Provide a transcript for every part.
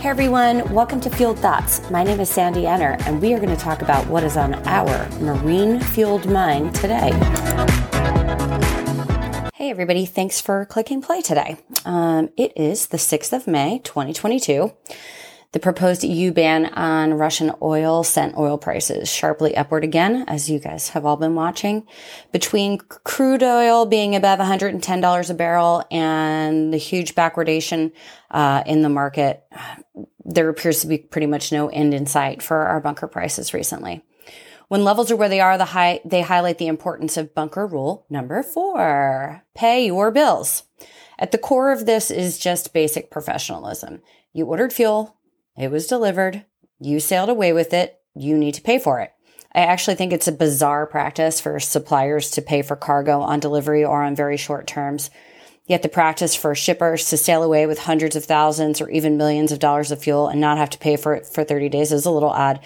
Hey everyone, welcome to Fueled Thoughts. My name is Sandy Enner, and we are going to talk about what is on our marine fueled mind today. Hey everybody, thanks for clicking play today. Um, it is the 6th of May, 2022. The proposed EU ban on Russian oil sent oil prices sharply upward again, as you guys have all been watching. Between crude oil being above $110 a barrel and the huge backwardation uh, in the market, there appears to be pretty much no end in sight for our bunker prices recently. When levels are where they are, the high, they highlight the importance of bunker rule number four pay your bills. At the core of this is just basic professionalism. You ordered fuel, it was delivered. You sailed away with it. You need to pay for it. I actually think it's a bizarre practice for suppliers to pay for cargo on delivery or on very short terms. Yet the practice for shippers to sail away with hundreds of thousands or even millions of dollars of fuel and not have to pay for it for 30 days is a little odd.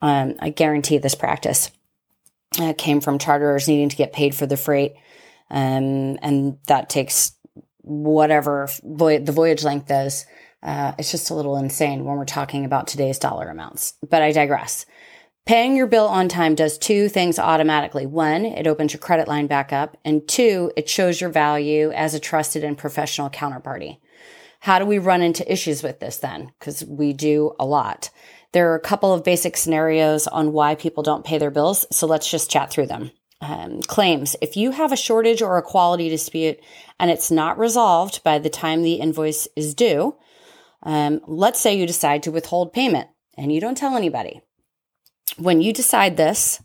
Um, I guarantee this practice uh, came from charterers needing to get paid for the freight. Um, and that takes whatever voy- the voyage length is uh, it's just a little insane when we're talking about today's dollar amounts. But I digress. Paying your bill on time does two things automatically. One, it opens your credit line back up. And two, it shows your value as a trusted and professional counterparty. How do we run into issues with this then? Because we do a lot. There are a couple of basic scenarios on why people don't pay their bills. So let's just chat through them. Um, claims. If you have a shortage or a quality dispute and it's not resolved by the time the invoice is due, um, let's say you decide to withhold payment and you don't tell anybody. When you decide this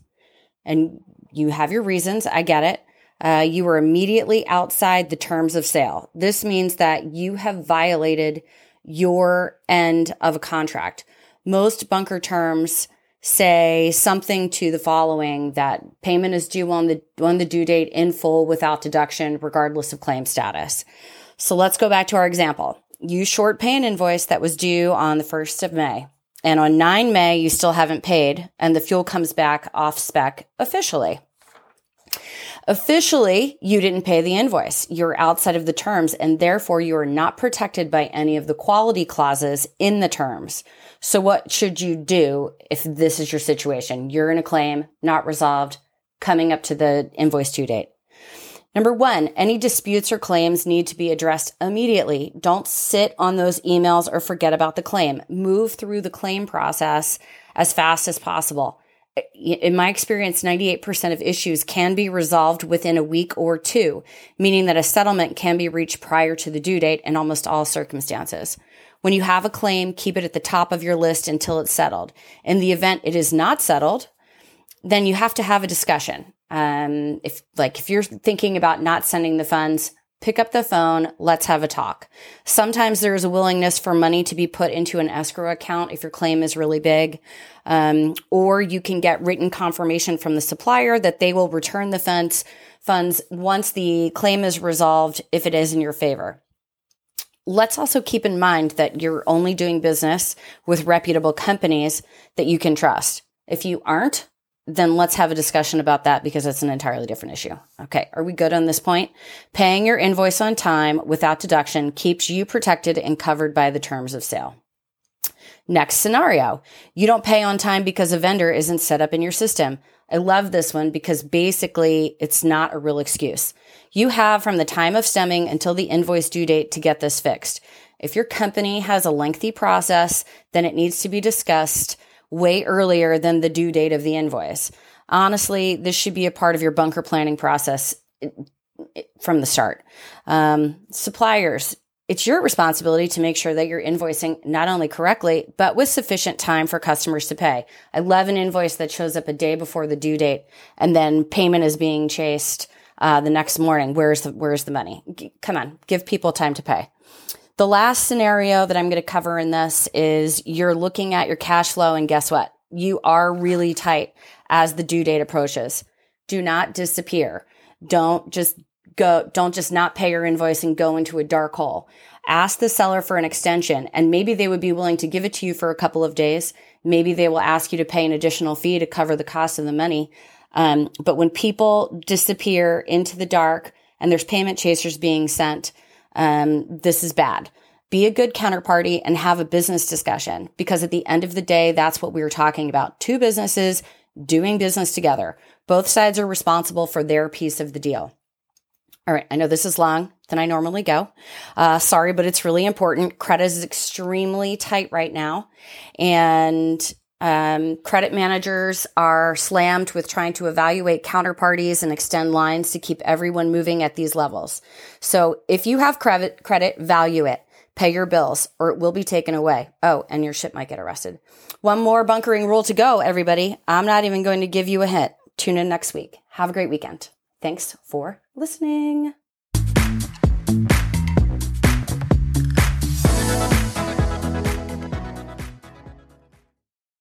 and you have your reasons, I get it. Uh, you are immediately outside the terms of sale. This means that you have violated your end of a contract. Most bunker terms say something to the following that payment is due on the on the due date in full without deduction regardless of claim status. So let's go back to our example you short pay an invoice that was due on the 1st of May. And on 9 May, you still haven't paid, and the fuel comes back off spec officially. Officially, you didn't pay the invoice. You're outside of the terms, and therefore you are not protected by any of the quality clauses in the terms. So, what should you do if this is your situation? You're in a claim, not resolved, coming up to the invoice due date. Number one, any disputes or claims need to be addressed immediately. Don't sit on those emails or forget about the claim. Move through the claim process as fast as possible. In my experience, 98% of issues can be resolved within a week or two, meaning that a settlement can be reached prior to the due date in almost all circumstances. When you have a claim, keep it at the top of your list until it's settled. In the event it is not settled, then you have to have a discussion. Um, if like if you're thinking about not sending the funds, pick up the phone, let's have a talk. Sometimes there's a willingness for money to be put into an escrow account if your claim is really big. Um, or you can get written confirmation from the supplier that they will return the funds funds once the claim is resolved if it is in your favor. Let's also keep in mind that you're only doing business with reputable companies that you can trust. If you aren't, then let's have a discussion about that because it's an entirely different issue. Okay. Are we good on this point? Paying your invoice on time without deduction keeps you protected and covered by the terms of sale. Next scenario. You don't pay on time because a vendor isn't set up in your system. I love this one because basically it's not a real excuse. You have from the time of stemming until the invoice due date to get this fixed. If your company has a lengthy process, then it needs to be discussed way earlier than the due date of the invoice. Honestly, this should be a part of your bunker planning process from the start. Um, suppliers, it's your responsibility to make sure that you're invoicing not only correctly, but with sufficient time for customers to pay. I love an invoice that shows up a day before the due date and then payment is being chased uh, the next morning. Where's the, where's the money? G- come on, give people time to pay. The last scenario that I'm going to cover in this is you're looking at your cash flow and guess what? You are really tight as the due date approaches. Do not disappear. Don't just go, don't just not pay your invoice and go into a dark hole. Ask the seller for an extension and maybe they would be willing to give it to you for a couple of days. Maybe they will ask you to pay an additional fee to cover the cost of the money. Um, but when people disappear into the dark and there's payment chasers being sent, um, this is bad. Be a good counterparty and have a business discussion because at the end of the day, that's what we were talking about. Two businesses doing business together. Both sides are responsible for their piece of the deal. All right, I know this is long than I normally go. Uh, sorry, but it's really important. Credit is extremely tight right now. And um, credit managers are slammed with trying to evaluate counterparties and extend lines to keep everyone moving at these levels. So if you have credit, credit, value it. Pay your bills or it will be taken away. Oh, and your ship might get arrested. One more bunkering rule to go, everybody. I'm not even going to give you a hint. Tune in next week. Have a great weekend. Thanks for listening.